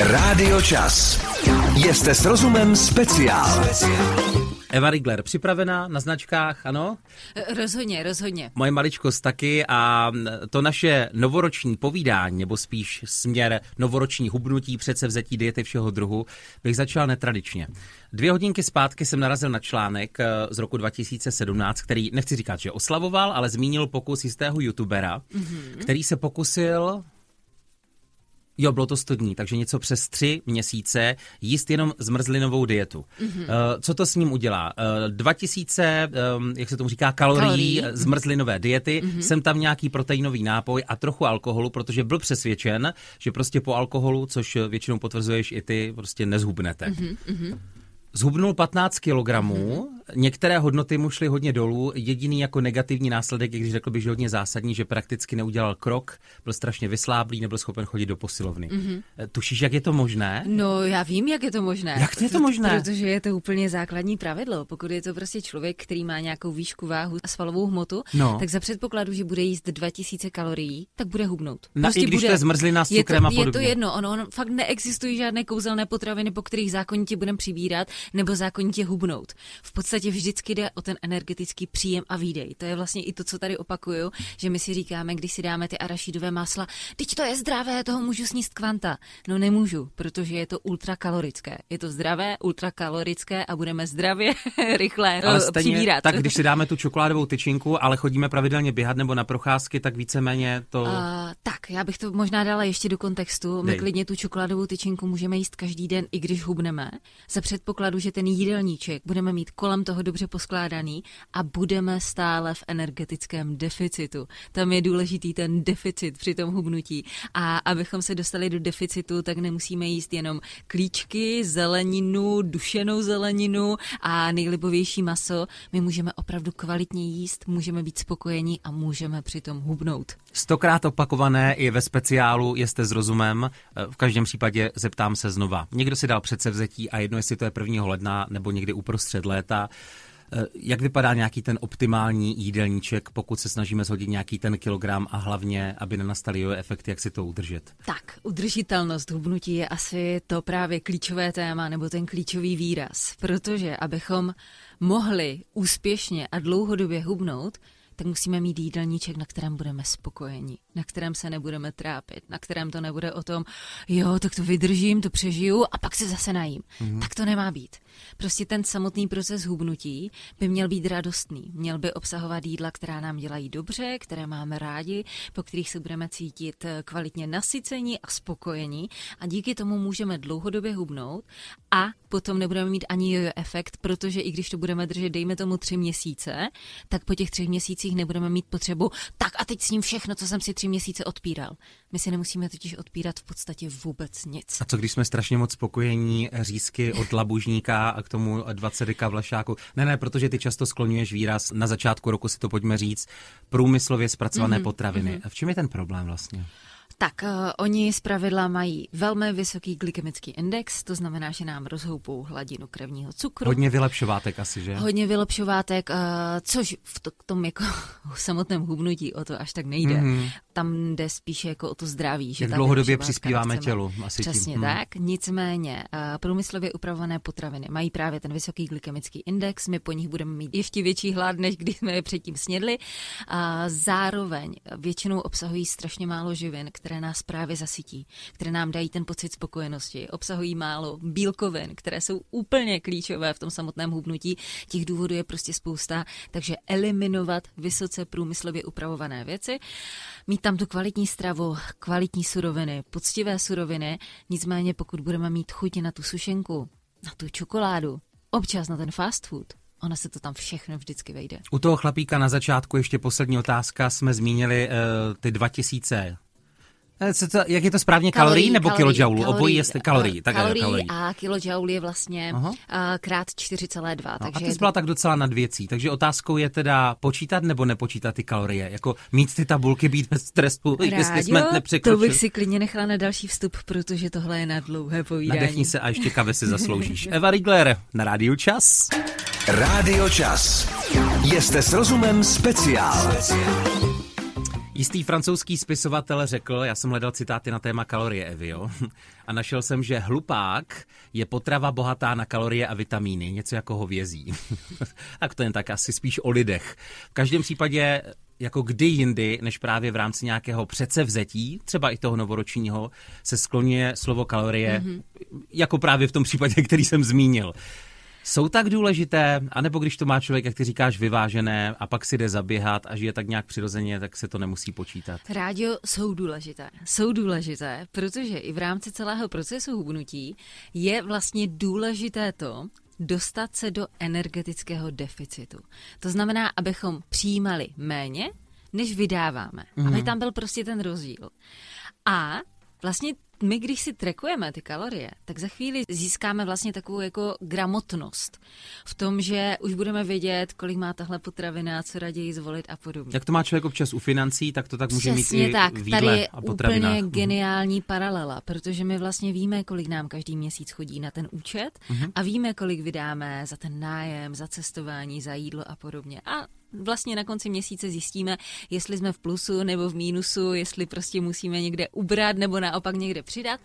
Rádio Čas. Jste s rozumem speciál. Eva Rigler, připravená na značkách, ano? Rozhodně, rozhodně. Moje maličkost taky a to naše novoroční povídání, nebo spíš směr novoroční hubnutí, předsevzetí diety všeho druhu, bych začal netradičně. Dvě hodinky zpátky jsem narazil na článek eh, z roku 2017, který, nechci říkat, že oslavoval, ale zmínil pokus jistého youtubera, mm-hmm. který se pokusil Jo, bylo to 100 dní, takže něco přes tři měsíce jíst jenom zmrzlinovou dietu. Mm-hmm. Co to s ním udělá? Uh, 2000, um, jak se tomu říká, kalorií, kalorií. zmrzlinové diety, mm-hmm. jsem tam nějaký proteinový nápoj a trochu alkoholu, protože byl přesvědčen, že prostě po alkoholu, což většinou potvrzuješ i ty, prostě nezhubnete. Mm-hmm. Zhubnul 15 kilogramů, mm-hmm. Některé hodnoty mu šly hodně dolů. Jediný jako negativní následek, když řekl bych, že hodně zásadní, že prakticky neudělal krok, byl strašně vysláblý, nebyl schopen chodit do posilovny. Mm-hmm. Tušíš, jak je to možné? No, já vím, jak je to možné. Jak je to možné? Protože je to úplně základní pravidlo. Pokud je to prostě člověk, který má nějakou výšku, váhu a svalovou hmotu, no. tak za předpokladu, že bude jíst 2000 kalorií, tak bude hubnout. No, prostě i když bude, to je zmrzlina s cukrem je to, a podobně. Je to jedno, ono, ono fakt neexistují žádné kouzelné potraviny, po kterých zákonitě budeme přibírat nebo zákonitě hubnout. V podstatě vždycky jde o ten energetický příjem a výdej. To je vlastně i to, co tady opakuju, že my si říkáme, když si dáme ty arašidové másla, teď to je zdravé, toho můžu sníst kvanta. No nemůžu, protože je to ultrakalorické. Je to zdravé, ultrakalorické a budeme zdravě rychle ale stejně, přibírat. Tak když si dáme tu čokoládovou tyčinku, ale chodíme pravidelně běhat nebo na procházky, tak víceméně to... Uh, tak, já bych to možná dala ještě do kontextu. My Dej. klidně tu čokoládovou tyčinku můžeme jíst každý den, i když hubneme, za předpokladu, že ten jídelníček budeme mít kolem toho dobře poskládaný a budeme stále v energetickém deficitu. Tam je důležitý ten deficit při tom hubnutí. A abychom se dostali do deficitu, tak nemusíme jíst jenom klíčky, zeleninu, dušenou zeleninu a nejlibovější maso. My můžeme opravdu kvalitně jíst, můžeme být spokojení a můžeme přitom hubnout. Stokrát opakované i ve speciálu Jste s rozumem. V každém případě zeptám se znova. Někdo si dal předsevzetí a jedno, jestli to je 1. ledna nebo někdy uprostřed léta. Jak vypadá nějaký ten optimální jídelníček, pokud se snažíme shodit nějaký ten kilogram a hlavně, aby nenastaly jo efekty, jak si to udržet? Tak, udržitelnost hubnutí je asi to právě klíčové téma nebo ten klíčový výraz, protože abychom mohli úspěšně a dlouhodobě hubnout, tak musíme mít jídelníček, na kterém budeme spokojeni, na kterém se nebudeme trápit, na kterém to nebude o tom, jo, tak to vydržím, to přežiju a pak se zase najím. Mm-hmm. Tak to nemá být. Prostě ten samotný proces hubnutí by měl být radostný. Měl by obsahovat jídla, která nám dělají dobře, které máme rádi, po kterých se budeme cítit eh, kvalitně nasycení a spokojení a díky tomu můžeme dlouhodobě hubnout a potom nebudeme mít ani jojo efekt, protože i když to budeme držet, dejme tomu tři měsíce, tak po těch třech měsících nebudeme mít potřebu, tak a teď s ním všechno, co jsem si tři měsíce odpíral. My si nemusíme totiž odpírat v podstatě vůbec nic. A co když jsme strašně moc spokojení, řízky od labužníka a k tomu 20 deka vlašáku? Ne, ne, protože ty často skloňuješ výraz, na začátku roku si to pojďme říct, průmyslově zpracované mm-hmm, potraviny. Mm-hmm. A v čem je ten problém vlastně? Tak, uh, oni pravidla mají velmi vysoký glykemický index, to znamená, že nám rozhoupou hladinu krevního cukru. Hodně vylepšovátek asi, že? Hodně vylepšovátek, uh, což v to, tom jako v samotném hubnutí o to až tak nejde. Mm-hmm. Tam jde spíše jako o to zdraví. Že Jak dlouhodobě přispíváme tělu. Asi Přesně tím. tak. Hmm. Nicméně uh, průmyslově upravené potraviny mají právě ten vysoký glykemický index, my po nich budeme mít ještě větší hlad, než když jsme je předtím snědli. A zároveň většinou obsahují strašně málo živin, které nás právě zasytí, které nám dají ten pocit spokojenosti. Obsahují málo bílkovin, které jsou úplně klíčové v tom samotném hubnutí. Těch důvodů je prostě spousta, takže eliminovat vysoce průmyslově upravované věci, mít tam tu kvalitní stravu, kvalitní suroviny, poctivé suroviny, nicméně pokud budeme mít chuť na tu sušenku, na tu čokoládu, občas na ten fast food, Ono se to tam všechno vždycky vejde. U toho chlapíka na začátku ještě poslední otázka. Jsme zmínili uh, ty 2000 Eh, co to, jak je to správně, kalorií, nebo kilojoulů? Obojí je kalorií. Tak kalorií, kalorií a kilojoule je vlastně uh, krát 4,2. No, takže a ty jsi byla to... tak docela nad věcí. Takže otázkou je teda počítat nebo nepočítat ty kalorie? Jako mít ty tabulky, být bez stresu, Rádio, jestli jsme nepřekročili. To bych si klidně nechala na další vstup, protože tohle je na dlouhé povídání. Nadechni se a ještě kave si zasloužíš. Eva Rigler na Rádiu Čas. Rádio Čas. Jste s rozumem speciál. speciál. Jistý francouzský spisovatel řekl, já jsem hledal citáty na téma kalorie, Evi, jo? a našel jsem, že hlupák je potrava bohatá na kalorie a vitamíny, něco jako hovězí. tak to jen tak asi spíš o lidech. V každém případě jako kdy jindy, než právě v rámci nějakého předsevzetí, třeba i toho novoročního, se skloňuje slovo kalorie, mm-hmm. jako právě v tom případě, který jsem zmínil jsou tak důležité, anebo když to má člověk, jak ty říkáš, vyvážené a pak si jde zaběhat a žije tak nějak přirozeně, tak se to nemusí počítat? Rádio jsou důležité. Jsou důležité, protože i v rámci celého procesu hubnutí je vlastně důležité to, dostat se do energetického deficitu. To znamená, abychom přijímali méně, než vydáváme. Mm. Aby tam byl prostě ten rozdíl. A vlastně my, když si trekujeme ty kalorie, tak za chvíli získáme vlastně takovou jako gramotnost v tom, že už budeme vědět, kolik má tahle potravina, co raději zvolit a podobně. Jak to má člověk občas u financí, tak to tak může Přesně mít i tak. v Tady je a potravinách. úplně geniální paralela, protože my vlastně víme, kolik nám každý měsíc chodí na ten účet uh-huh. a víme, kolik vydáme za ten nájem, za cestování, za jídlo a podobně. A vlastně na konci měsíce zjistíme, jestli jsme v plusu nebo v mínusu, jestli prostě musíme někde ubrat nebo naopak někde přidat.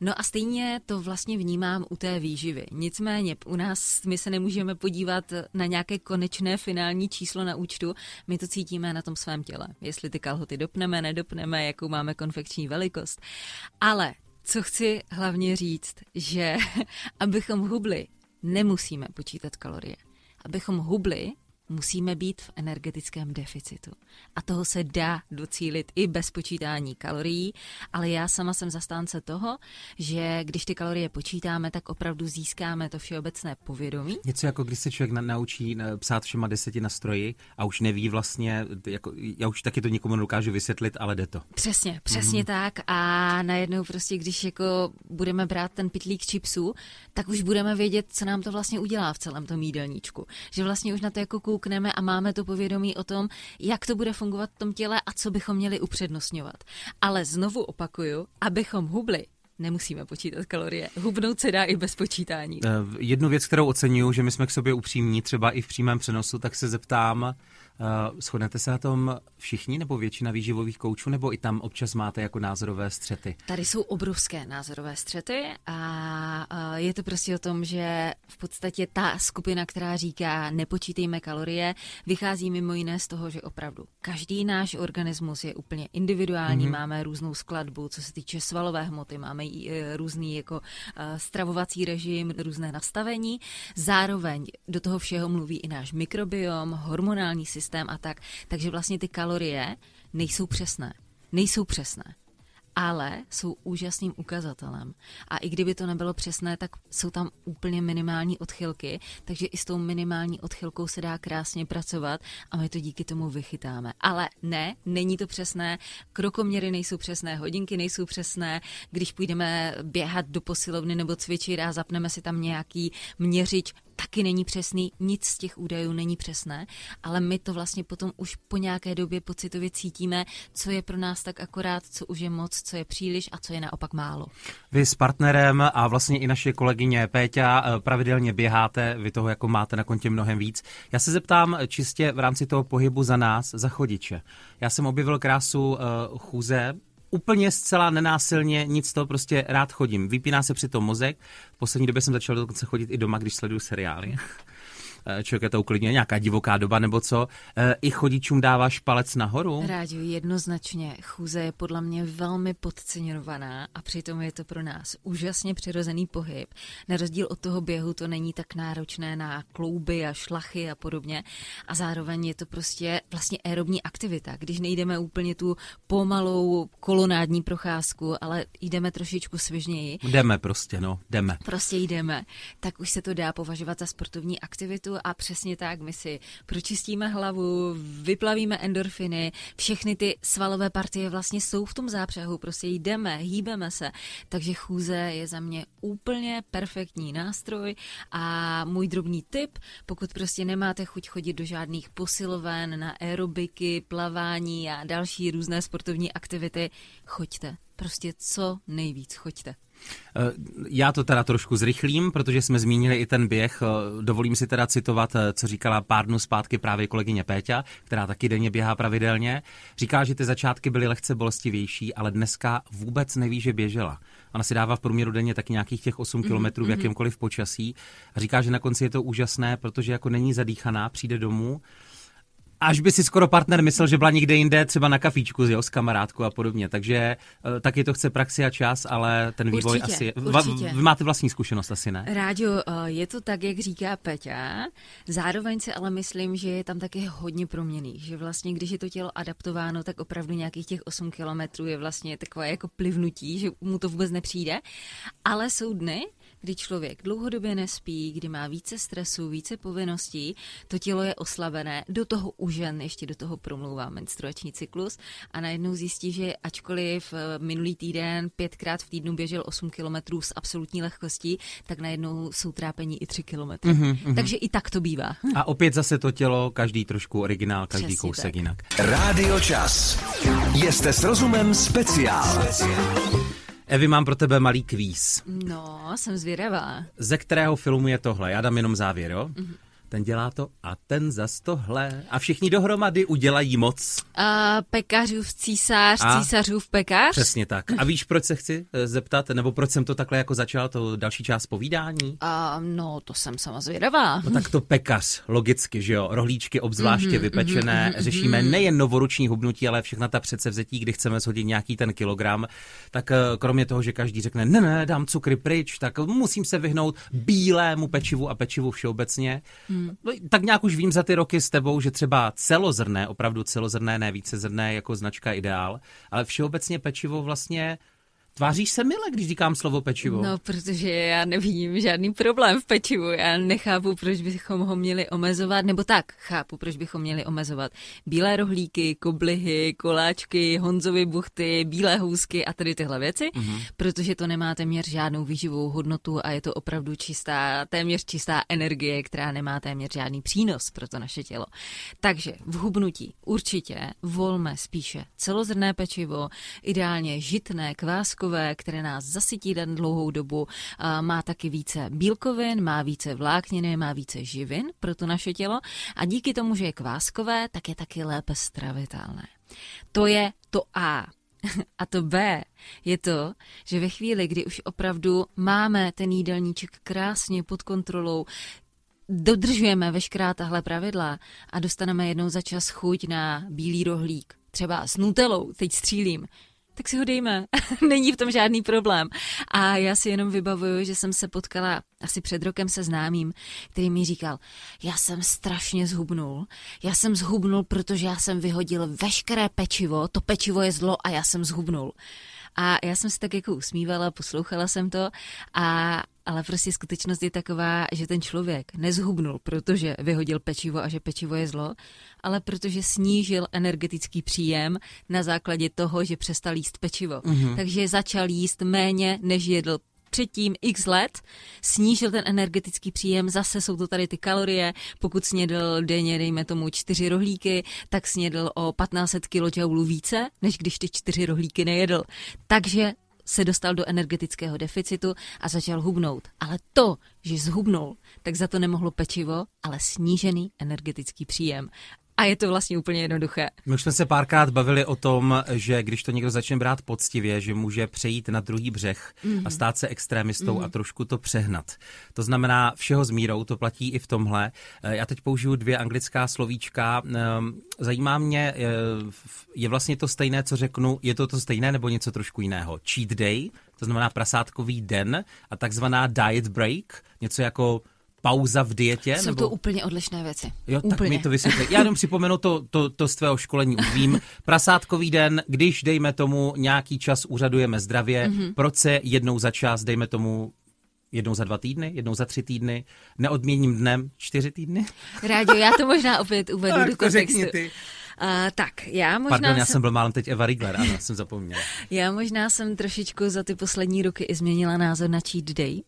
No a stejně to vlastně vnímám u té výživy. Nicméně u nás my se nemůžeme podívat na nějaké konečné finální číslo na účtu, my to cítíme na tom svém těle. Jestli ty kalhoty dopneme, nedopneme, jakou máme konfekční velikost. Ale co chci hlavně říct, že abychom hubli, nemusíme počítat kalorie. Abychom hubli, musíme být v energetickém deficitu. A toho se dá docílit i bez počítání kalorií, ale já sama jsem zastánce toho, že když ty kalorie počítáme, tak opravdu získáme to všeobecné povědomí. Něco jako když se člověk na, naučí eh, psát všema deseti na stroji a už neví vlastně, jako, já už taky to nikomu nedokážu vysvětlit, ale jde to. Přesně, přesně mm. tak a najednou prostě, když jako budeme brát ten pitlík čipsů, tak už budeme vědět, co nám to vlastně udělá v celém tom jídelníčku. Že vlastně už na to jako koukneme a máme to povědomí o tom, jak to bude fungovat v tom těle a co bychom měli upřednostňovat. Ale znovu opakuju, abychom hubli, nemusíme počítat kalorie. Hubnout se dá i bez počítání. Eh, jednu věc, kterou oceňuju, že my jsme k sobě upřímní, třeba i v přímém přenosu, tak se zeptám, Uh, shodnete se na tom všichni nebo většina výživových koučů, nebo i tam občas máte jako názorové střety? Tady jsou obrovské názorové střety a uh, je to prostě o tom, že v podstatě ta skupina, která říká nepočítejme kalorie, vychází mimo jiné z toho, že opravdu každý náš organismus je úplně individuální, mm-hmm. máme různou skladbu, co se týče svalové hmoty, máme i uh, různý jako uh, stravovací režim, různé nastavení. Zároveň do toho všeho mluví i náš mikrobiom, hormonální systém, systém a tak. Takže vlastně ty kalorie nejsou přesné. Nejsou přesné ale jsou úžasným ukazatelem. A i kdyby to nebylo přesné, tak jsou tam úplně minimální odchylky, takže i s tou minimální odchylkou se dá krásně pracovat a my to díky tomu vychytáme. Ale ne, není to přesné, krokoměry nejsou přesné, hodinky nejsou přesné, když půjdeme běhat do posilovny nebo cvičit a zapneme si tam nějaký měřič, taky není přesný, nic z těch údajů není přesné, ale my to vlastně potom už po nějaké době pocitově cítíme, co je pro nás tak akorát, co už je moc, co je příliš a co je naopak málo. Vy s partnerem a vlastně i naše kolegyně Péťa eh, pravidelně běháte, vy toho jako máte na kontě mnohem víc. Já se zeptám čistě v rámci toho pohybu za nás, za chodiče. Já jsem objevil krásu uh, chůze úplně zcela nenásilně, nic to prostě rád chodím. Vypíná se při tom mozek. V poslední době jsem začal dokonce chodit i doma, když sleduju seriály. Eh, člověk je to uklidně, nějaká divoká doba nebo co. Eh, I chodičům dáváš palec nahoru? Rádio, jednoznačně. Chůze je podle mě velmi podceňovaná a přitom je to pro nás úžasně přirozený pohyb. Na rozdíl od toho běhu to není tak náročné na klouby a šlachy a podobně. A zároveň je to prostě vlastně aerobní aktivita. Když nejdeme úplně tu pomalou kolonádní procházku, ale jdeme trošičku svěžněji. Jdeme prostě, no, jdeme. Prostě jdeme. Tak už se to dá považovat za sportovní aktivitu a přesně tak, my si pročistíme hlavu, vyplavíme endorfiny, všechny ty svalové partie vlastně jsou v tom zápřehu, prostě jdeme, hýbeme se, takže chůze je za mě úplně perfektní nástroj a můj drobný tip, pokud prostě nemáte chuť chodit do žádných posiloven, na aerobiky, plavání a další různé sportovní aktivity, choďte. Prostě co nejvíc choďte. Eh, Já to teda trošku zrychlím, protože jsme zmínili i ten běh. Eh, Dovolím si teda citovat, eh, co říkala pár dnů zpátky právě kolegyně Péťa, která taky denně běhá pravidelně. Říká, že ty začátky byly lehce bolestivější, ale dneska vůbec neví, že běžela. Ona si dává v průměru denně taky nějakých těch 8 kilometrů v jakémkoliv počasí a říká, že na konci je to úžasné, protože jako není zadýchaná, přijde domů Až by si skoro partner myslel, že byla někde jinde, třeba na kafíčku jo, s kamarádkou a podobně. Takže eh, taky to chce praxi a čas, ale ten vývoj Určitě, asi... určitě. Vy máte vlastní zkušenost asi, ne? Rádio, eh, je to tak, jak říká Peťa, zároveň si ale myslím, že je tam taky hodně proměný, že vlastně, když je to tělo adaptováno, tak opravdu nějakých těch 8 kilometrů je vlastně takové jako plivnutí, že mu to vůbec nepřijde, ale jsou dny, kdy člověk dlouhodobě nespí, kdy má více stresu, více povinností, to tělo je oslabené, do toho u žen ještě do toho promlouvá menstruační cyklus a najednou zjistí, že ačkoliv eh, minulý týden pětkrát v týdnu běžel 8 kilometrů s absolutní lehkostí, tak najednou jsou trápení i 3 kilometry. Mm-hmm. Takže i tak to bývá. A opět zase to tělo, každý trošku originál, každý Přesně kousek tak. jinak. Rádio Čas. Jste s rozumem speciál. Evi, mám pro tebe malý kvíz. No, jsem zvědavá. Ze kterého filmu je tohle? Já dám jenom závěr, jo? Mm-hmm. Ten dělá to a ten zas tohle. A všichni dohromady udělají moc. A pekařův císař, A? císařův pekař? Přesně tak. A víš, proč se chci eh, zeptat, nebo proč jsem to takhle jako začal, to další část povídání? A, no, to jsem sama zvědavá. No tak to pekař, logicky, že jo, rohlíčky obzvláště Mhm, mm-hmm, vypečené, mm-hmm, řešíme nejen novoroční hubnutí, ale všechna ta předsevzetí, kdy chceme shodit nějaký ten kilogram, tak eh, kromě toho, že každý řekne, ne, ne, dám cukry pryč, tak musím se vyhnout bílému pečivu a pečivu všeobecně. Hmm. Mm. Tak nějak už vím za ty roky s tebou, že třeba celozrné, opravdu celozrné, ne vícezrné, jako značka ideál, ale všeobecně pečivo vlastně Tváříš se mile, když říkám slovo pečivo. No, protože já nevidím žádný problém v pečivu. Já nechápu, proč bychom ho měli omezovat, nebo tak, chápu, proč bychom měli omezovat bílé rohlíky, koblihy, koláčky, honzovy buchty, bílé housky a tedy tyhle věci, mm-hmm. protože to nemá téměř žádnou výživovou hodnotu a je to opravdu čistá, téměř čistá energie, která nemá téměř žádný přínos pro to naše tělo. Takže v hubnutí určitě volme spíše celozrné pečivo, ideálně žitné, kváskové, které nás zasytí na dlouhou dobu, má taky více bílkovin, má více vlákniny, má více živin pro to naše tělo a díky tomu, že je kváskové, tak je taky lépe stravitelné. To je to A. A to B je to, že ve chvíli, kdy už opravdu máme ten jídelníček krásně pod kontrolou, dodržujeme veškerá tahle pravidla a dostaneme jednou za čas chuť na bílý rohlík, třeba s nutelou, teď střílím, tak si ho dejme. Není v tom žádný problém. A já si jenom vybavuju, že jsem se potkala asi před rokem se známým, který mi říkal, já jsem strašně zhubnul. Já jsem zhubnul, protože já jsem vyhodil veškeré pečivo, to pečivo je zlo a já jsem zhubnul. A já jsem se tak jako usmívala, poslouchala jsem to, a, ale prostě skutečnost je taková, že ten člověk nezhubnul, protože vyhodil pečivo a že pečivo je zlo, ale protože snížil energetický příjem na základě toho, že přestal jíst pečivo. Mm-hmm. Takže začal jíst méně, než jedl předtím x let, snížil ten energetický příjem, zase jsou to tady ty kalorie, pokud snědl denně, dejme tomu, čtyři rohlíky, tak snědl o 1500 kJ více, než když ty čtyři rohlíky nejedl. Takže se dostal do energetického deficitu a začal hubnout. Ale to, že zhubnul, tak za to nemohlo pečivo, ale snížený energetický příjem. A je to vlastně úplně jednoduché. My už jsme se párkrát bavili o tom, že když to někdo začne brát poctivě, že může přejít na druhý břeh mm. a stát se extrémistou mm. a trošku to přehnat. To znamená všeho s mírou, to platí i v tomhle. Eh, Já teď použiju dvě anglická slovíčka. Ehm, Zajímá mě, eh, je vlastně to stejné, co řeknu, je to to stejné nebo něco trošku jiného? Cheat day, to znamená prasátkový den a takzvaná diet break, něco jako pauza v dietě? Jsou nebo... to úplně odlišné věci. Jo, úplně. tak mi to vysvětli. Já jenom připomenu to, to, to z tvého školení už vím. Prasátkový den, když dejme tomu nějaký čas úřadujeme zdravě, Mhm. mm-hmm. proč se jednou za čas, dejme tomu jednou za dva týdny, jednou za tři týdny, neodměním dnem čtyři týdny? Rádio, já to možná opět uvedu Tak do to kontextu. řekni ty. Uh, tak, já možná, Pardon, já jsem, jsem byl málem teď Eva Rigler, ano, jsem zapomněl. já možná jsem trošičku za ty poslední roky i změnila názor na cheat day,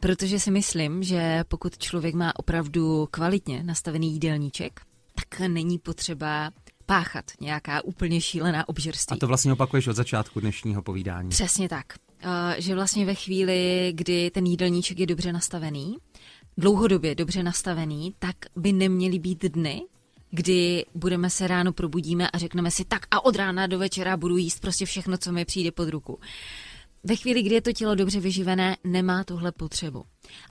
protože si myslím, že pokud člověk má opravdu kvalitně nastavený jídelníček, tak není potřeba páchat nějaká úplně šílená obžerství. A to vlastně opakuješ od začátku dnešního povídání. Přesně tak. že vlastně ve chvíli, kdy ten jídelníček je dobře nastavený, dlouhodobě dobře nastavený, tak by neměly být dny, kdy budeme se ráno probudíme a řekneme si tak a od rána do večera budu jíst prostě všechno, co mi přijde pod ruku. Ve chvíli, kdy je to tělo dobře vyživené, nemá tuhle potřebu.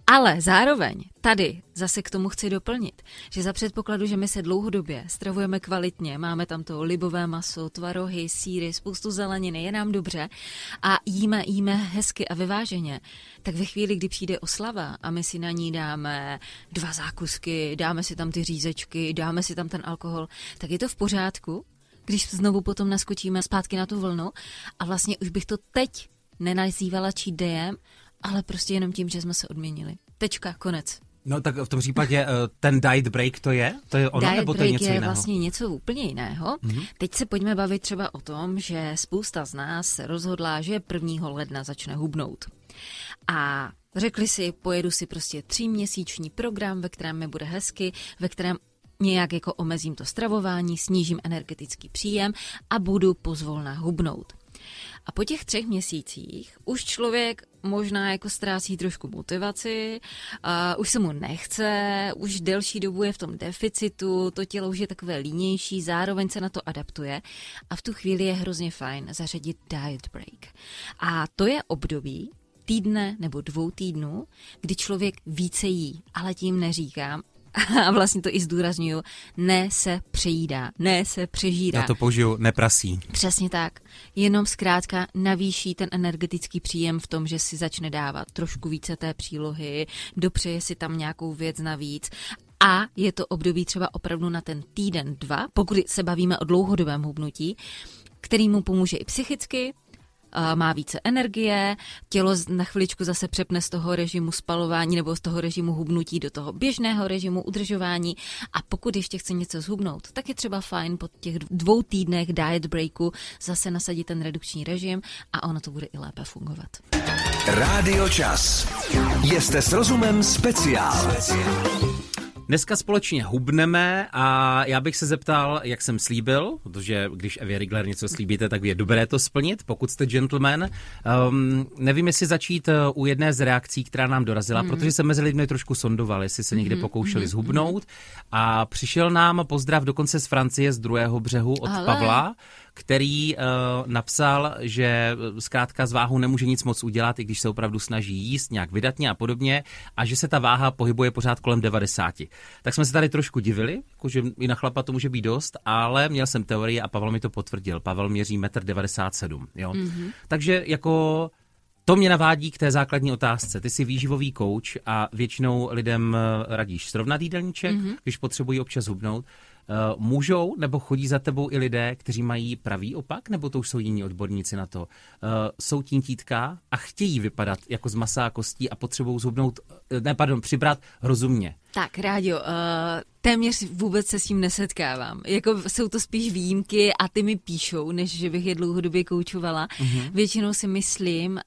Ale zároveň tady zase k tomu chci doplnit, že za předpokladu, že my se dlouhodobě stravujeme kvalitně, máme tam to libové maso, tvarohy, síry, spoustu zeleniny, je nám dobře a jíme, jíme hezky a vyváženě, tak ve chvíli, kdy přijde oslava a my si na ní dáme dva zákusky, dáme si tam ty řízečky, dáme si tam ten alkohol, tak je to v pořádku, když znovu potom naskočíme zpátky na tu vlnu a vlastně už bych to teď nenazývala cheat dayem, ale prostě jenom tím, že jsme se odměnili. Tečka, konec. No tak v tom případě eh, ten diet break to je? To je ono, diet nebo to break je něco je jiného? vlastně něco úplně jiného. Mm-hmm. Teď se pojďme bavit třeba o tom, že spousta z nás se rozhodla, že 1. ledna začne hubnout. A řekli si, pojedu si prostě tříměsíční program, ve kterém mi bude hezky, ve kterém nějak jako omezím to stravování, snížím energetický příjem a budu pozvolna hubnout. A po těch třech měsících už člověk možná jako ztrácí trošku motivaci, uh, už se mu nechce, už delší dobu je v tom deficitu, to tělo už je takové línější, zároveň se na to adaptuje a v tu chvíli je hrozně fajn zařadit diet break. A to je období, týdne nebo dvou týdnů, kdy člověk více jí, ale tím neříkám, a vlastně to i zdůraznuju, ne se přejídá, ne se přežírá. Já to použiju neprasí. Přesně tak. Jenom zkrátka navýší ten energetický příjem v tom, že si začne dávat trošku více té přílohy, dopřeje si tam nějakou věc navíc a je to období třeba opravdu na ten týden, dva, pokud se bavíme o dlouhodobém hubnutí, který mu pomůže i psychicky, má více energie, tělo na chviličku zase přepne z toho režimu spalování nebo z toho režimu hubnutí do toho běžného režimu udržování a pokud ještě chce něco zhubnout, tak je třeba fajn po těch dvou týdnech diet breaku zase nasadit ten redukční režim a ono to bude i lépe fungovat. Rádio Čas. Jste s rozumem speciál. Dneska společně hubneme a já bych se zeptal, jak jsem slíbil, protože když Evě Rigler něco slíbíte, tak je dobré to splnit, pokud jste gentleman. Um, nevím, jestli začít uh, u jedné z reakcí, která nám dorazila, mm. protože se mezi lidmi trošku sondoval, jestli se někde mm. pokoušeli mm. zhubnout. A přišel nám pozdrav dokonce z Francie, z druhého břehu od Ale. Pavla, který uh, napsal, že eh, zkrátka z váhu nemůže nic moc udělat, i když se opravdu snaží jíst nějak vydatně a podobně, a že se ta váha pohybuje pořád kolem 90. Tak jsme se tady trošku divili, že i na chlapa to může být dost, ale měl jsem teorii a Pavel mi to potvrdil. Pavel měří 1,97 m. Jo? Mm-hmm. Takže jako to mě navádí k té základní otázce. Ty jsi výživový kouč a většinou lidem eh, radíš srovnat jídelníček, mm-hmm. když potřebují občas hubnout. Uh, můžou nebo chodí za tebou i lidé, kteří mají pravý opak, nebo to už jsou jiní odborníci na to? Uh, jsou títka a chtějí vypadat jako z masa a kostí a potřebují zhubnout, ne, pardon, přibrat rozumně. Tak, Rádio, uh, téměř vůbec se s tím nesetkávám. Jako jsou to spíš výjimky a ty mi píšou, než že bych je dlouhodobě koučovala. Uh-huh. Většinou si myslím uh,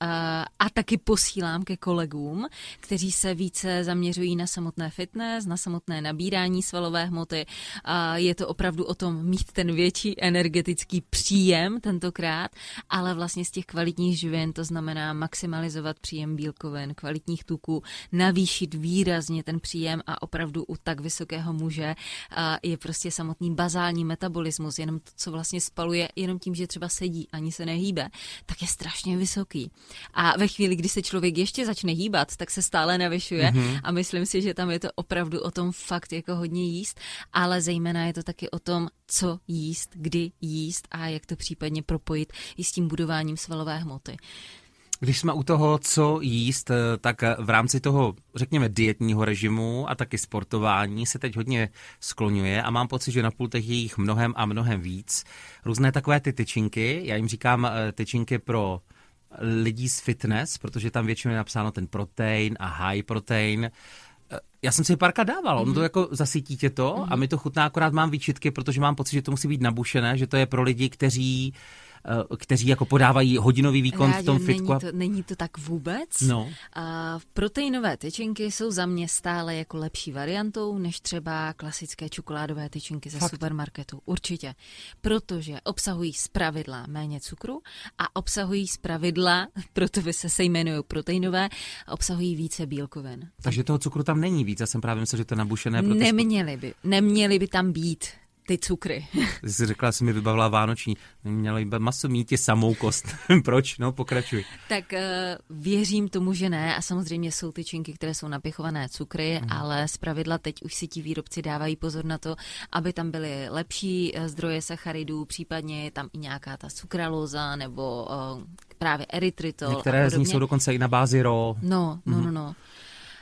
a taky posílám ke kolegům, kteří se více zaměřují na samotné fitness, na samotné nabírání svalové hmoty. Uh, je to opravdu o tom mít ten větší energetický příjem tentokrát, ale vlastně z těch kvalitních živin to znamená maximalizovat příjem bílkovin, kvalitních tuků, navýšit výrazně ten příjem a opravdu u tak vysokého muže je prostě samotný bazální metabolismus, jenom to, co vlastně spaluje, jenom tím, že třeba sedí, ani se nehýbe, tak je strašně vysoký. A ve chvíli, kdy se člověk ještě začne hýbat, tak se stále navyšuje mm-hmm. a myslím si, že tam je to opravdu o tom fakt jako hodně jíst, ale zejména je to taky o tom, co jíst, kdy jíst a jak to případně propojit i s tím budováním svalové hmoty. Když jsme u toho, co jíst, eh, tak eh, v rámci toho, řekněme, dietního režimu a taky sportování se teď hodně skloňuje a mám pocit, že na pultech je jich mnohem a mnohem víc. Různé takové ty tyčinky, já jim říkám eh, tyčinky pro lidí z fitness, protože tam většinou je napsáno ten protein a high protein. Já jsem si párka dával, on to mhm. jako zasytí tě to a mi to chutná, akorát mám výčitky, protože mám pocit, že to musí být nabušené, že to je pro lidi, kteří eh, kteří jako podávají hodinový výkon Rádě, v tom fitku. Není to, není to tak vůbec. No. A proteinové tyčinky jsou za mě stále jako lepší variantou, než třeba klasické čokoládové tyčinky ze Fakt? supermarketu. Určitě. Protože obsahují z pravidla méně cukru a obsahují z pravidla, proto by se se jmenují proteinové, a obsahují více bílkovin. Takže toho cukru tam není víc. Já jsem právě myslel, že to je nabušené. Proto Neměly by, neměly by tam být ty cukry. Ty jsi řekla, že mi vybavila vánoční. Měla by maso mít je samou kost. Proč? No, pokračuj. Tak eh, věřím tomu, že ne a samozřejmě jsou tyčinky, které jsou napěchované cukry, Mhm. ale z pravidla teď už si ti výrobci dávají pozor na to, aby tam byly lepší eh, zdroje sacharidů, případně je tam i nějaká ta sukralóza nebo eh, právě erytritol Některé z nich jsou dokonce i na bázi ro. No, no, no, no.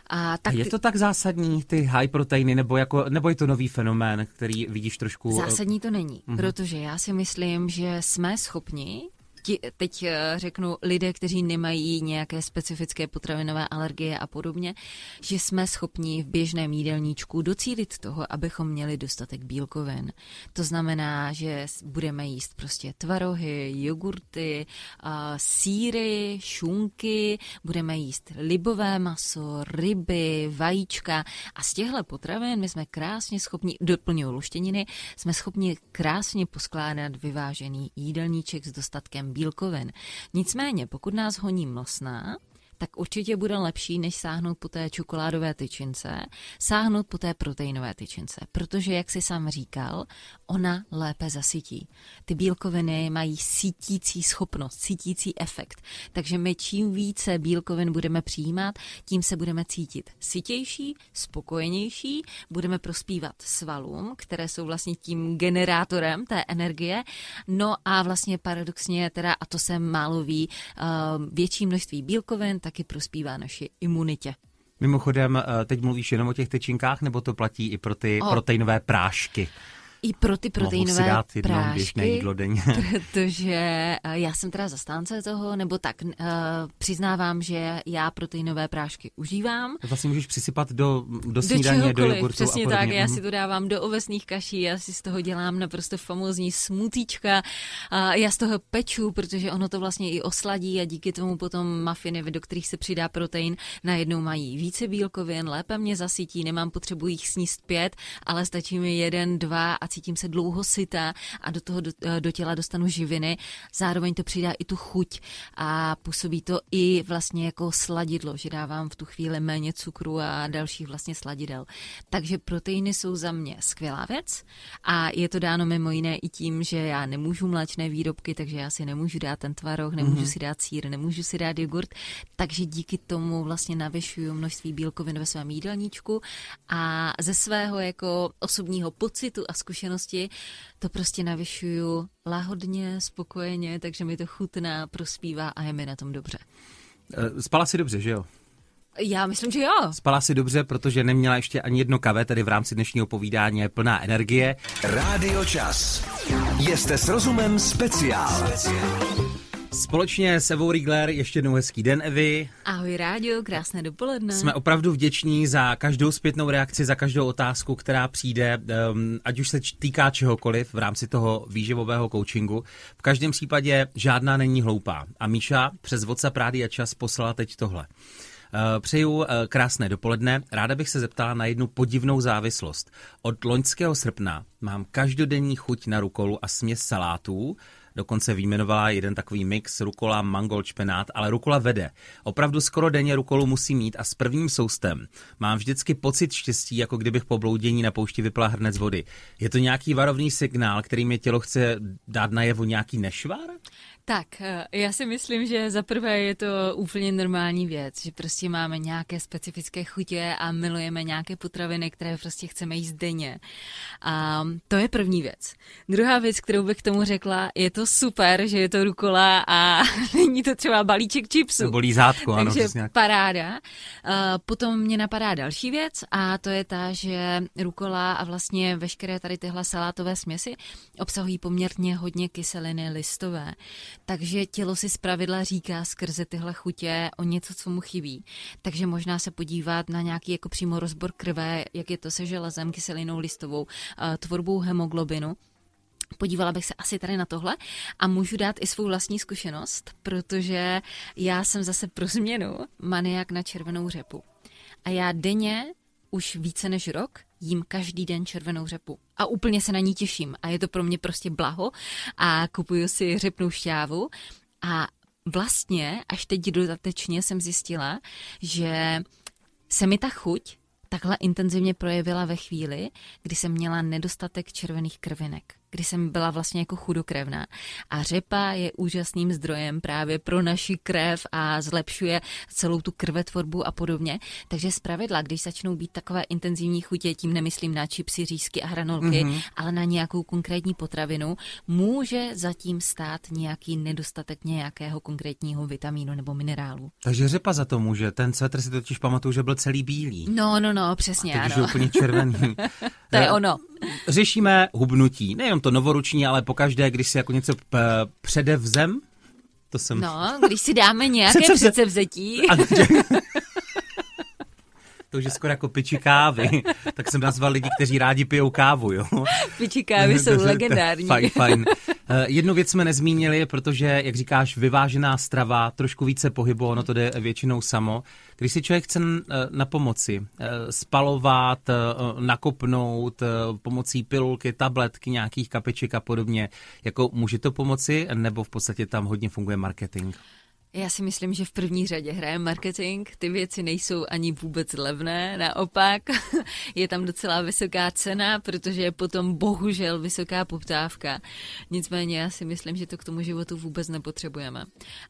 A A tak je ty- to tak zásadní, ty high proteiny, nebo, jako, nebo je to nový fenomén, který vidíš trošku... Zásadní to není, protože já si myslím, že jsme schopni, ti, teď eh, řeknu lidé, kteří nemají nějaké specifické potravinové alergie a podobně, že jsme schopni v běžném jídelníčku docílit toho, abychom měli dostatek bílkovin. To znamená, že budeme jíst prostě tvarohy, jogurty, síry, šunky, budeme jíst libové maso, ryby, vajíčka a z těchto potravin my jsme krásně schopni, doplňují luštěniny, jsme schopni krásně poskládat vyvážený jídelníček s dostatkem bílkovin. Nicméně, pokud nás honí mlsná, tak určitě bude lepší, než sáhnout po té čokoládové tyčince, sáhnout po té proteinové tyčince, protože, jak si sám říkal, ona lépe zasytí. Ty bílkoviny mají sítící schopnost, sítící efekt, takže my čím více bílkovin budeme přijímat, tím se budeme cítit sytější, spokojenější, budeme prospívat svalům, které jsou vlastně tím generátorem té energie, no a vlastně paradoxně teda, a to se málo ví, eh, větší množství bílkovin taky prospívá naší imunitě. Mimochodem, eh, teď mluvíš jenom o těch tyčinkách, nebo to platí i pro ty O. proteinové prášky? I pro ty Mohu proteinové si dát jedno běžné prášky, jídlo denně. protože eh, já jsem teda zastánce toho, nebo tak uh, přiznávám, že já proteinové prášky užívám. Vlastně můžeš přisypat do, do Do snídaně, do čehokoliv, jogurtu přesně a tak, já Mhm. si to dávám do ovesných kaší, já si z toho dělám naprosto famózní smutíčka, a já z toho peču, protože ono to vlastně i osladí a díky tomu potom mafiny, do kterých se přidá protein, najednou mají více bílkovin, lépe mě zasytí, nemám potřebu jich sníst pět, ale stačí mi jeden, dva a cítím se dlouho sytá a do toho do, do těla dostanu živiny. Zároveň to přidá i tu chuť a působí to i vlastně jako sladidlo, že dávám v tu chvíli méně cukru a dalších vlastně sladidel. Takže proteiny jsou za mě skvělá věc a je to dáno mimo jiné i tím, že já nemůžu mléčné výrobky, takže já si nemůžu dát ten tvaroh, nemůžu mm-hmm. si dát sír, nemůžu si dát jogurt, takže díky tomu vlastně navyšuju množství bílkovin ve svém jídelníčku a ze svého jako osobního pocitu a zkušenosti to prostě navyšuju lahodně, spokojeně, takže mi to chutná, prospívá a je mi na tom dobře. Eh, Spala si dobře, že jo? Já myslím, že jo. Spala si dobře, protože neměla ještě ani jedno kafe, tedy v rámci dnešního povídání je plná energie. Rádio Čas. Jste s rozumem speciál. Společně s Evou Riegler ještě jednou hezký den, Evi. Ahoj rádio, krásné dopoledne. Jsme opravdu vděční za každou zpětnou reakci, za každou otázku, která přijde, um, ať už se týká čehokoliv v rámci toho výživového coachingu. V každém případě žádná není hloupá. A Míša přes WhatsApp Rádia Čas poslala teď tohle. Uh, Přeju uh, krásné dopoledne. Ráda bych se zeptala na jednu podivnou závislost. Od loňského srpna mám každodenní chuť na rukolu a směs salátů, Dokonce výjmenovala jeden takový mix rukola, mangold, špenát, ale rukola vede. Opravdu skoro denně rukolu musím mít a s prvním soustem mám vždycky pocit štěstí, jako kdybych po bloudění na poušti vypila hrnec vody. Je to nějaký varovný signál, který mi tělo chce dát najevo nějaký nešvar? Tak, eh, já si myslím, že za prvé je to úplně normální věc, že prostě máme nějaké specifické chutě a milujeme nějaké potraviny, které prostě chceme jíst denně. A to je první věc. Druhá věc, kterou bych k tomu řekla, je to super, že je to rukola a není to třeba balíček čipsů. Nebo lízátko, ano, Takže přesně. jak. paráda. Uh, potom mě napadá další věc a to je ta, že rukola a vlastně veškeré tady tyhle salátové směsi obsahují poměrně hodně kyseliny listové. Takže tělo si zpravidla říká skrze tyhle chutě o něco, co mu chybí. Takže možná se podívat na nějaký jako přímo rozbor krve, jak je to se železem, kyselinou listovou, uh, tvorbou hemoglobinu Podívala bych se asi tady na tohle a můžu dát i svou vlastní zkušenost, protože já jsem zase pro změnu maniak na červenou řepu. A já denně už více než rok jím každý den červenou řepu. A úplně se na ní těším. A je to pro mě prostě blaho. A kupuju si řepnou šťávu. A vlastně až teď dodatečně jsem zjistila, že se mi ta chuť takhle intenzivně projevila ve chvíli, kdy jsem měla nedostatek červených krvinek kdy jsem byla vlastně jako chudokrevná. A řepa je úžasným zdrojem právě pro naši krev a zlepšuje celou tu krvetvorbu a podobně. Takže z pravidla, když začnou být takové intenzivní chutě, tím nemyslím na čipsy, řízky a hranolky, mm-hmm. ale na nějakou konkrétní potravinu, může zatím stát nějaký nedostatek nějakého konkrétního vitamínu nebo minerálu. Takže řepa za to může. Ten cvetr si totiž pamatuju, že byl celý bílý. No, no, no, přesně. A teď ano. je úplně červený. to je ono. Řešíme hubnutí. Nejenom to novoroční, ale pokaždé, když si jako něco p- předevzem, to jsem... No, když si dáme nějaké Předsevze- předsevzetí. A, to už je skoro jako piči kávy. Tak jsem nazval lidi, kteří rádi pijou kávu, jo? Piči kávy jsou legendární. Fajn, fajn. Eh, Jednu věc jsme nezmínili, protože, jak říkáš, vyvážená strava, trošku více pohybu, ono to jde většinou samo. Když si člověk chce eh, na pomoci eh, spalovat, nakopnout pomocí pilulky, tabletky, nějakých kapiček a podobně, jako může to pomoci, nebo v podstatě tam hodně funguje marketing? Já si myslím, že v první řadě hraje marketing. Ty věci nejsou ani vůbec levné, naopak je tam docela vysoká cena, protože je potom bohužel vysoká poptávka. Nicméně já si myslím, že to k tomu životu vůbec nepotřebujeme.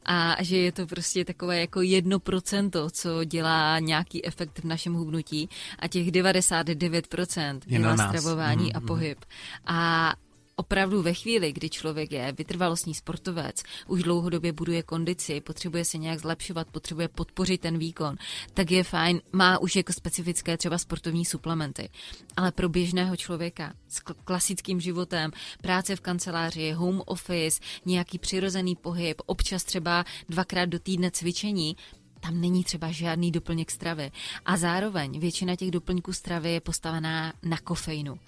A že je to prostě takové jako jedno procento, co dělá nějaký efekt v našem hubnutí a těch 99% Je na dělá stravování Mhm, a pohyb. A opravdu ve chvíli, kdy člověk je vytrvalostní sportovec, už dlouhodobě buduje kondici, potřebuje se nějak zlepšovat, potřebuje podpořit ten výkon, tak je fajn, má už jako specifické třeba sportovní suplementy. Ale pro běžného člověka s kl- klasickým životem, práce v kanceláři, home office, nějaký přirozený pohyb, občas třeba dvakrát do týdne cvičení, tam není třeba žádný doplněk stravy. A zároveň většina těch doplňků stravy je postavená na kofeinu.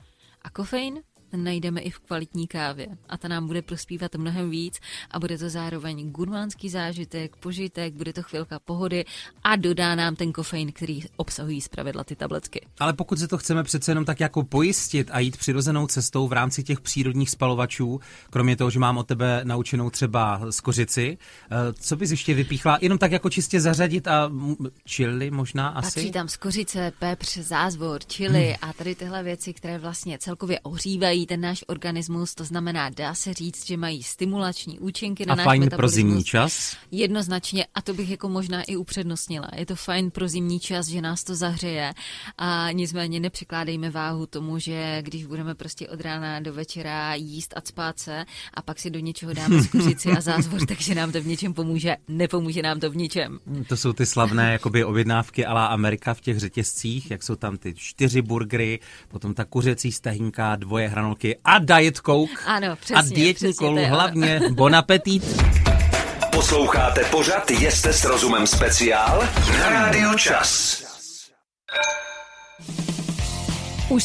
A kofein ten najdeme i v kvalitní kávě a ta nám bude prospívat mnohem víc a bude to zároveň gurmánský zážitek, požitek, bude to chvilka pohody a dodá nám ten kofein, který obsahují zpravidla ty tabletky. Ale pokud se to chceme přece jenom tak jako pojistit a jít přirozenou cestou v rámci těch přírodních spalovačů, kromě toho, že mám od tebe naučenou třeba z kořici, eh, co bys ještě vypíchla? Jenom tak jako čistě zařadit a chili možná asi? Patří tam skořice, pepř, zázvor, chili hmm. a tady tyhle věci, které vlastně celkově ohřívají ten náš organismus, to znamená, dá se říct, že mají stimulační účinky na a náš fajn pro zimní čas? Jednoznačně, a to bych jako možná i upřednostnila. Je to fajn pro zimní čas, že nás to zahřeje a nicméně nepřikládejme váhu tomu, že když budeme prostě od rána do večera jíst a spát se a pak si do něčeho dáme skuřici a zázvor, takže nám to v něčem pomůže, nepomůže nám to v ničem. To jsou ty slavné jakoby objednávky ala Amerika v těch řetězcích, jak jsou tam ty čtyři burgery, potom ta kuřecí stehínka, dvoje hranolky a diet coke. Ano, a přesně, dietní přesně, kolu, hlavně bon appetit. Posloucháte pořad Jeste s rozumem speciál na Rádiu Čas. Už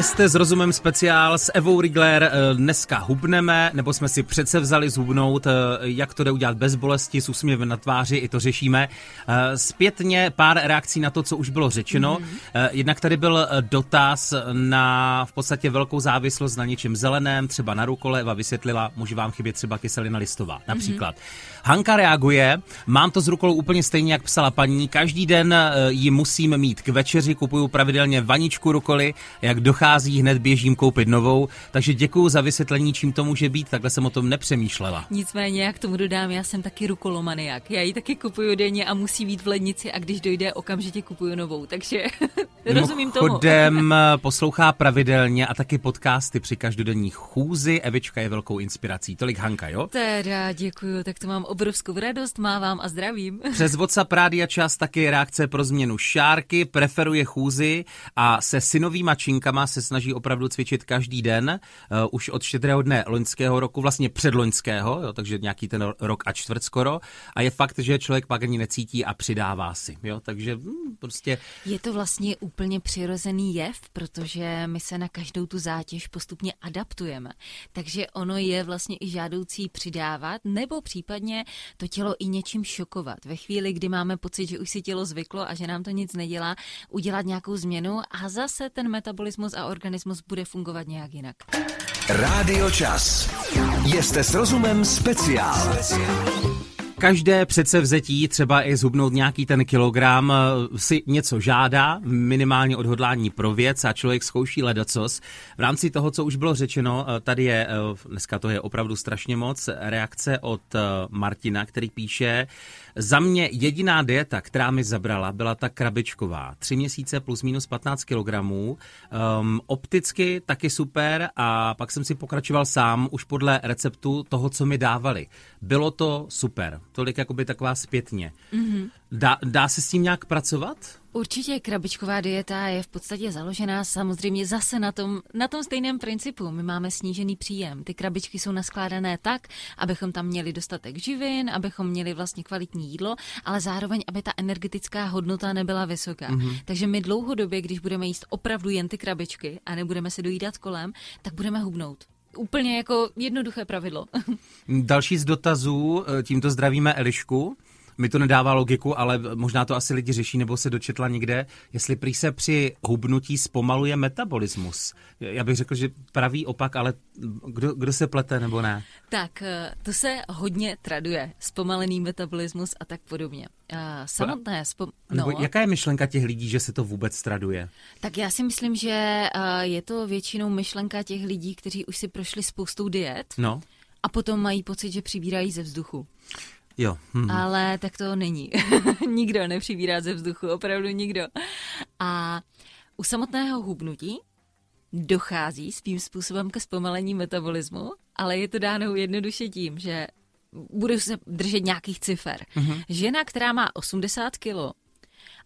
Jste s rozumem speciál s Evou Rigler. eh, Dneska hubneme, nebo jsme si přece vzali zhubnout, eh, jak to jde udělat bez bolesti, s úsměvem na tváři, i to řešíme. Eh, Zpětně pár reakcí na to, co už bylo řečeno. Mm-hmm. Jednak tady byl dotaz na v podstatě velkou závislost na něčem zeleném, třeba na rukole. Eva vysvětlila, může vám chybět třeba kyselina listová, například. Mm-hmm. Hanka reaguje, mám to s rukolou úplně stejně, jak psala paní. Každý den ji musím mít k večeři, kupuju pravidelně vaničku rukoly, jak dochází, hned běžím koupit novou. Takže děkuji za vysvětlení, čím to může být, takhle jsem o tom nepřemýšlela. Nicméně, jak tomu dodám, já jsem taky rukolomaniak. Já ji taky kupuju denně a musí být v lednici a když dojde, okamžitě kupuju novou. Takže rozumím tomu. Mimochodem poslouchá pravidelně a taky podcasty při každodenní chůzi. Evička je velkou inspirací. Tolik Hanka, jo? Teda, děkuju, tak to mám obrovskou radost, mávám a zdravím. Přes WhatsApp Rádia Čas taky reakce pro změnu šárky, preferuje chůzi a se se synovýma činkama se snaží opravdu cvičit každý den, uh, už od štědrého dne loňského roku, vlastně předloňského, jo, takže nějaký ten rok a čtvrt skoro. A je fakt, že člověk pak ani necítí a přidává si. Jo, takže hm, prostě... Je to vlastně úplně přirozený jev, protože my se na každou tu zátěž postupně adaptujeme. Takže ono je vlastně i žádoucí přidávat, nebo případně to tělo i něčím šokovat. Ve chvíli, kdy máme pocit, že už si tělo zvyklo a že nám to nic nedělá, udělat nějakou změnu a zase ten metabolismus a organismus bude fungovat nějak jinak. Rádio Čas. Jste s rozumem speciál. Každé předsevzetí, třeba i zhubnout nějaký ten kilogram, eh, si něco žádá, minimálně odhodlání pro věc a člověk zkouší ledacos. V rámci toho, co už bylo řečeno, eh, tady je, eh, dneska to je opravdu strašně moc, reakce od Martina, který píše, za mě jediná dieta, která mi zabrala, byla ta krabičková. Tři měsíce plus minus 15 kilogramů. Um, opticky taky super a pak jsem si pokračoval sám už podle receptu toho, co mi dávali. Bylo to super. Tolik jakoby taková zpětně. Mm-hmm. Dá, dá se s tím nějak pracovat? Určitě krabičková dieta je v podstatě založená samozřejmě zase na tom, na tom stejném principu. My máme snížený příjem. Ty krabičky jsou naskládané tak, abychom tam měli dostatek živin, abychom měli vlastně kvalitní jídlo, ale zároveň, aby ta energetická hodnota nebyla vysoká. Mm-hmm. Takže my dlouhodobě, když budeme jíst opravdu jen ty krabičky a nebudeme se dojídat kolem, tak budeme hubnout úplně jako jednoduché pravidlo. Další z dotazů, eh, tímto zdravíme Elišku mi to nedává logiku, ale možná to asi lidi řeší nebo se dočetla někde, jestli prý se při hubnutí zpomaluje metabolismus. Já bych řekl, že pravý opak, ale kdo, kdo se plete nebo ne? Tak, eh, to se hodně traduje. Zpomalený metabolismus a tak podobně. Samotné spom... no. jaká je myšlenka těch lidí, že se to vůbec traduje? Tak já si myslím, že eh, je to většinou myšlenka těch lidí, kteří už si prošli spoustou diet. No. A potom mají pocit, že přibírají ze vzduchu. Jo. Hm. Ale tak to není. nikdo nepřibírá ze vzduchu, opravdu nikdo. A u samotného hubnutí dochází svým způsobem ke zpomalení metabolismu, ale je to dáno jednoduše tím, že budu se držet nějakých cifer. Mm-hmm. Žena, která má 80 kg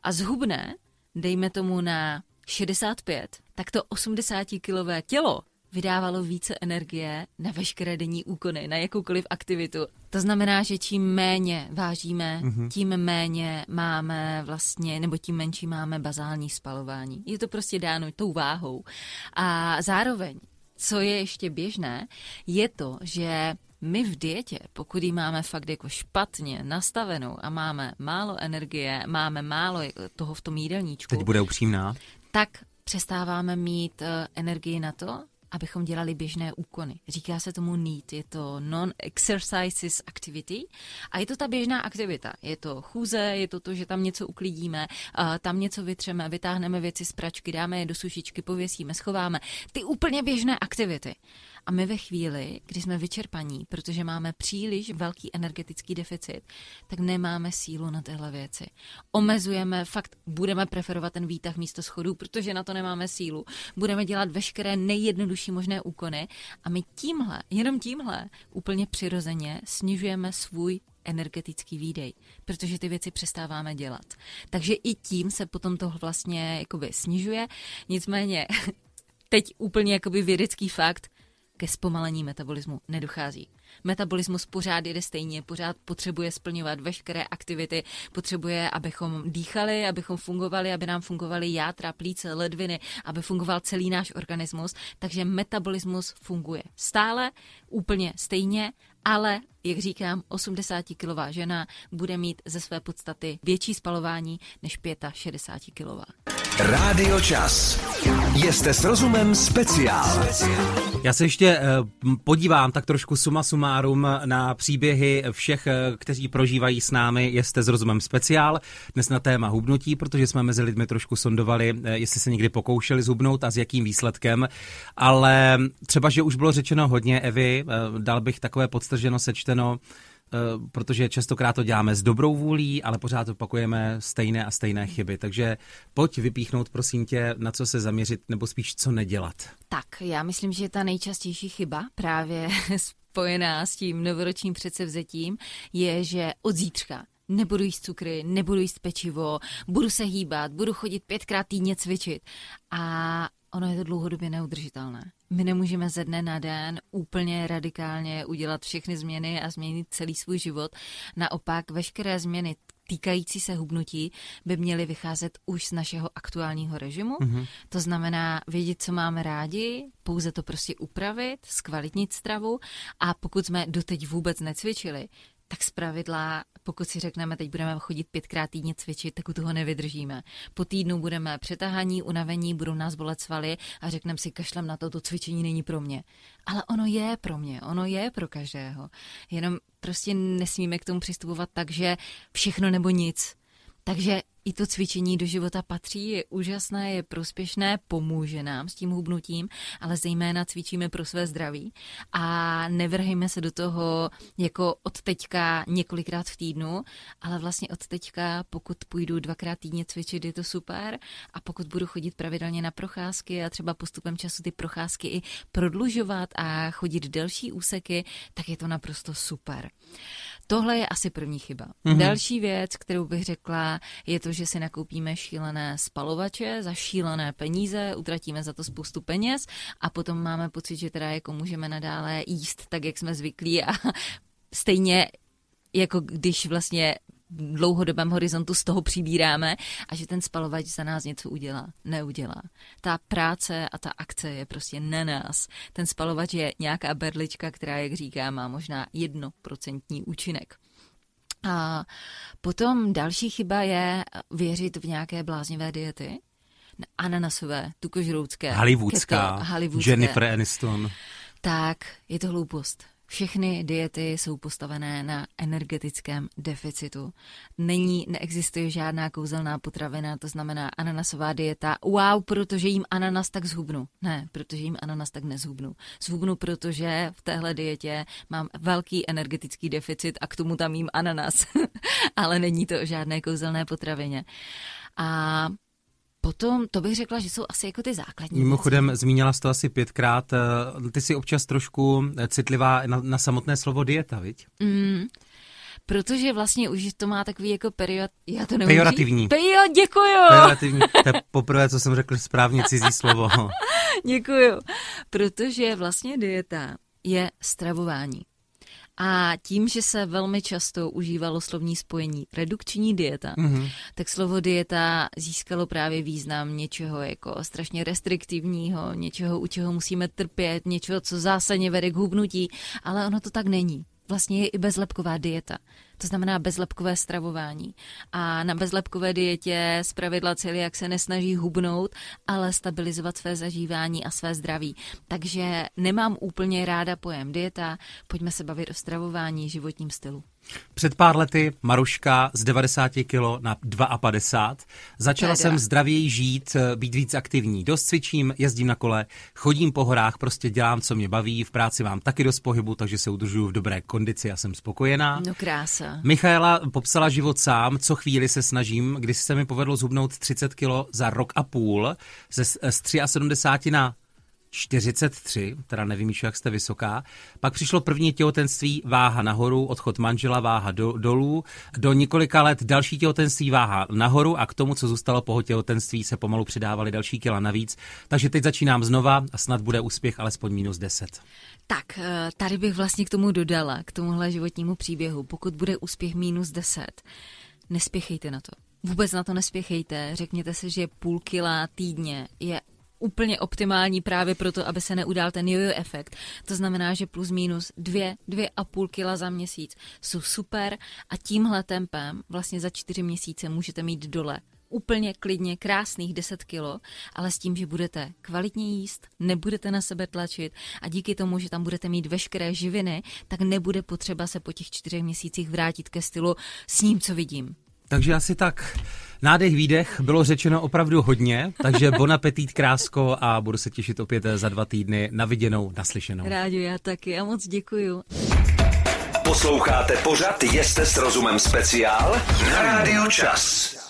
a zhubne, dejme tomu na 65, tak to 80-kilové tělo vydávalo více energie na veškeré denní úkony, na jakoukoliv aktivitu. To znamená, že čím méně vážíme, mm-hmm. tím méně máme vlastně, nebo tím menší máme bazální spalování. Je to prostě dáno tou váhou. A zároveň, co je ještě běžné, je to, že my v dietě, pokud ji máme fakt jako špatně nastavenou a máme málo energie, máme málo toho v tom jídelníčku. Teď bude upřímná. Tak přestáváme mít uh, energii na to, abychom dělali běžné úkony. Říká se tomu NEAT, je to Non-Exercises Activity a je to ta běžná aktivita. Je to chůze, je to to, že tam něco uklidíme, tam něco vytřeme, vytáhneme věci z pračky, dáme je do sušičky, pověsíme, schováme. Ty úplně běžné aktivity. A my ve chvíli, kdy jsme vyčerpaní, protože máme příliš velký energetický deficit, tak nemáme sílu na tyhle věci. Omezujeme, fakt budeme preferovat ten výtah místo schodů, protože na to nemáme sílu. Budeme dělat veškeré nejjednodušší možné úkony a my tímhle, jenom tímhle, úplně přirozeně snižujeme svůj energetický výdej, protože ty věci přestáváme dělat. Takže i tím se potom to vlastně jakoby snižuje. Nicméně teď úplně jakoby vědecký fakt, ke zpomalení metabolismu nedochází. Metabolismus pořád jede stejně, pořád potřebuje splňovat veškeré aktivity, potřebuje, abychom dýchali, abychom fungovali, aby nám fungovaly játra, plíce, ledviny, aby fungoval celý náš organismus, takže metabolismus funguje stále, úplně stejně, ale, jak říkám, 80-kilová žena bude mít ze své podstaty větší spalování než 65-kilová. Rádio Čas. Jste s rozumem speciál. Já se ještě eh, podívám tak trošku suma sumárum na příběhy všech, eh, kteří prožívají s námi Jste s rozumem speciál. Dnes na téma hubnutí, protože jsme mezi lidmi trošku sondovali, eh, jestli se někdy pokoušeli zhubnout a s jakým výsledkem. Ale třeba, že už bylo řečeno hodně, Evy, dal bych takové podstrženo sečteno, protože častokrát to děláme s dobrou vůlí, ale pořád opakujeme stejné a stejné chyby. Takže pojď vypíchnout, prosím tě, na co se zaměřit, nebo spíš co nedělat. Tak, já myslím, že ta nejčastější chyba právě spojená s tím novoročním předsevzetím je, že od zítřka nebudu jíst cukry, nebudu jíst pečivo, budu se hýbat, budu chodit pětkrát týdně cvičit. A ono je to dlouhodobě neudržitelné. My nemůžeme ze dne na den úplně radikálně udělat všechny změny a změnit celý svůj život. Naopak veškeré změny týkající se hubnutí by měly vycházet už z našeho aktuálního režimu. Mm-hmm. To znamená vědět, co máme rádi, pouze to prostě upravit, zkvalitnit stravu a pokud jsme doteď vůbec necvičili, tak zpravidla, pokud si řekneme, teď budeme chodit pětkrát týdně cvičit, tak u toho nevydržíme. Po týdnu budeme přetahaní, unavení, budou nás bolet svaly a řekneme si, kašlem na to, to cvičení není pro mě. Ale ono je pro mě, ono je pro každého. Jenom prostě nesmíme k tomu přistupovat tak, že všechno nebo nic. Takže i to cvičení do života patří, je úžasné, je prospěšné, pomůže nám s tím hubnutím, ale zejména cvičíme pro své zdraví a nevrhejme se do toho jako od teďka několikrát v týdnu, ale vlastně od teďka, pokud půjdu dvakrát týdně cvičit, je to super a pokud budu chodit pravidelně na procházky a třeba postupem času ty procházky i prodlužovat a chodit delší úseky, tak je to naprosto super. Tohle je asi první chyba. Mm-hmm. Další věc, kterou bych řekla, je to, že si nakoupíme šílené spalovače za šílené peníze, utratíme za to spoustu peněz a potom máme pocit, že teda jako můžeme nadále jíst tak, jak jsme zvyklí a stejně jako když vlastně dlouhodobém horizontu z toho přibíráme a že ten spalovač za nás něco udělá. Neudělá. Ta práce a ta akce je prostě na nás. Ten spalovač je nějaká berlička, která, jak říká, má možná jednoprocentní účinek. A potom další chyba je věřit v nějaké bláznivé diety. Ananasové, tukožroucké. Hollywoodská, keto, Hollywoodská. Jennifer Aniston. Tak, je to hloupost. Všechny diety jsou postavené na energetickém deficitu. Není, neexistuje žádná kouzelná potravina, to znamená ananasová dieta. Wow, protože jím ananas tak zhubnu. Ne, protože jím ananas tak nezhubnu. Zhubnu, protože v téhle dietě mám velký energetický deficit a k tomu tam jím ananas. Ale není to žádné kouzelné potravině. A Potom to bych řekla, že jsou asi jako ty základní. Mimochodem, věci. zmínila jsi to asi pětkrát. Eh, ty jsi občas trošku eh, citlivá na, na samotné slovo dieta, viď? Mm, protože vlastně už to má takový jako period... Já to nemůžu Pejorativní. Pejo, děkuju. Pejorativní. To je poprvé, co jsem řekl správně cizí slovo. děkuju. Protože vlastně dieta je stravování. A tím, že se velmi často užívalo slovní spojení redukční dieta, mm-hmm. tak slovo dieta získalo právě význam něčeho jako strašně restriktivního, něčeho, u čeho musíme trpět, něčeho, co zásadně vede k hubnutí, ale ono to tak není vlastně je i bezlepková dieta. To znamená bezlepkové stravování. A na bezlepkové dietě z pravidla jak se nesnaží hubnout, ale stabilizovat své zažívání a své zdraví. Takže nemám úplně ráda pojem dieta, pojďme se bavit o stravování, životním stylu. Před pár lety Maruška z 90 kg na 52. Začala jsem zdravěji žít, být víc aktivní. Dost cvičím, jezdím na kole, chodím po horách, prostě dělám, co mě baví. V práci mám taky dost pohybu, takže se udržuju v dobré kondici a jsem spokojená. No krása. Michaela popsala život sám, co chvíli se snažím, když se mi povedlo zhubnout 30 kg za rok a půl, ze, z 73 na 43, teda nevím, jak jste vysoká. Pak přišlo první těhotenství, váha nahoru, odchod manžela, váha do, dolů. Do několika let další těhotenství, váha nahoru a k tomu, co zůstalo po těhotenství, se pomalu přidávaly další kila navíc. Takže teď začínám znova a snad bude úspěch alespoň minus 10. Tak, eh, tady bych vlastně k tomu dodala, k tomuhle životnímu příběhu. Pokud bude úspěch minus 10, nespěchejte na to. Vůbec na to nespěchejte. Řekněte si, že půl kila týdně je úplně optimální právě proto, aby se neudál ten jojo efekt. To znamená, že plus minus dvě, dvě a půl kila za měsíc jsou super a tímhle tempem vlastně za čtyři měsíce můžete mít dole úplně klidně krásných 10 kilo, ale s tím, že budete kvalitně jíst, nebudete na sebe tlačit a díky tomu, že tam budete mít veškeré živiny, tak nebude potřeba se po těch čtyřech měsících vrátit ke stylu s ním, co vidím. Takže asi tak. Nádech, výdech, bylo řečeno opravdu hodně, takže bon appetit, krásko a budu se těšit opět za dva týdny na viděnou, naslyšenou. Rádi, já taky a moc děkuju. Posloucháte pořad Jeste s rozumem speciál na Rádiu Čas.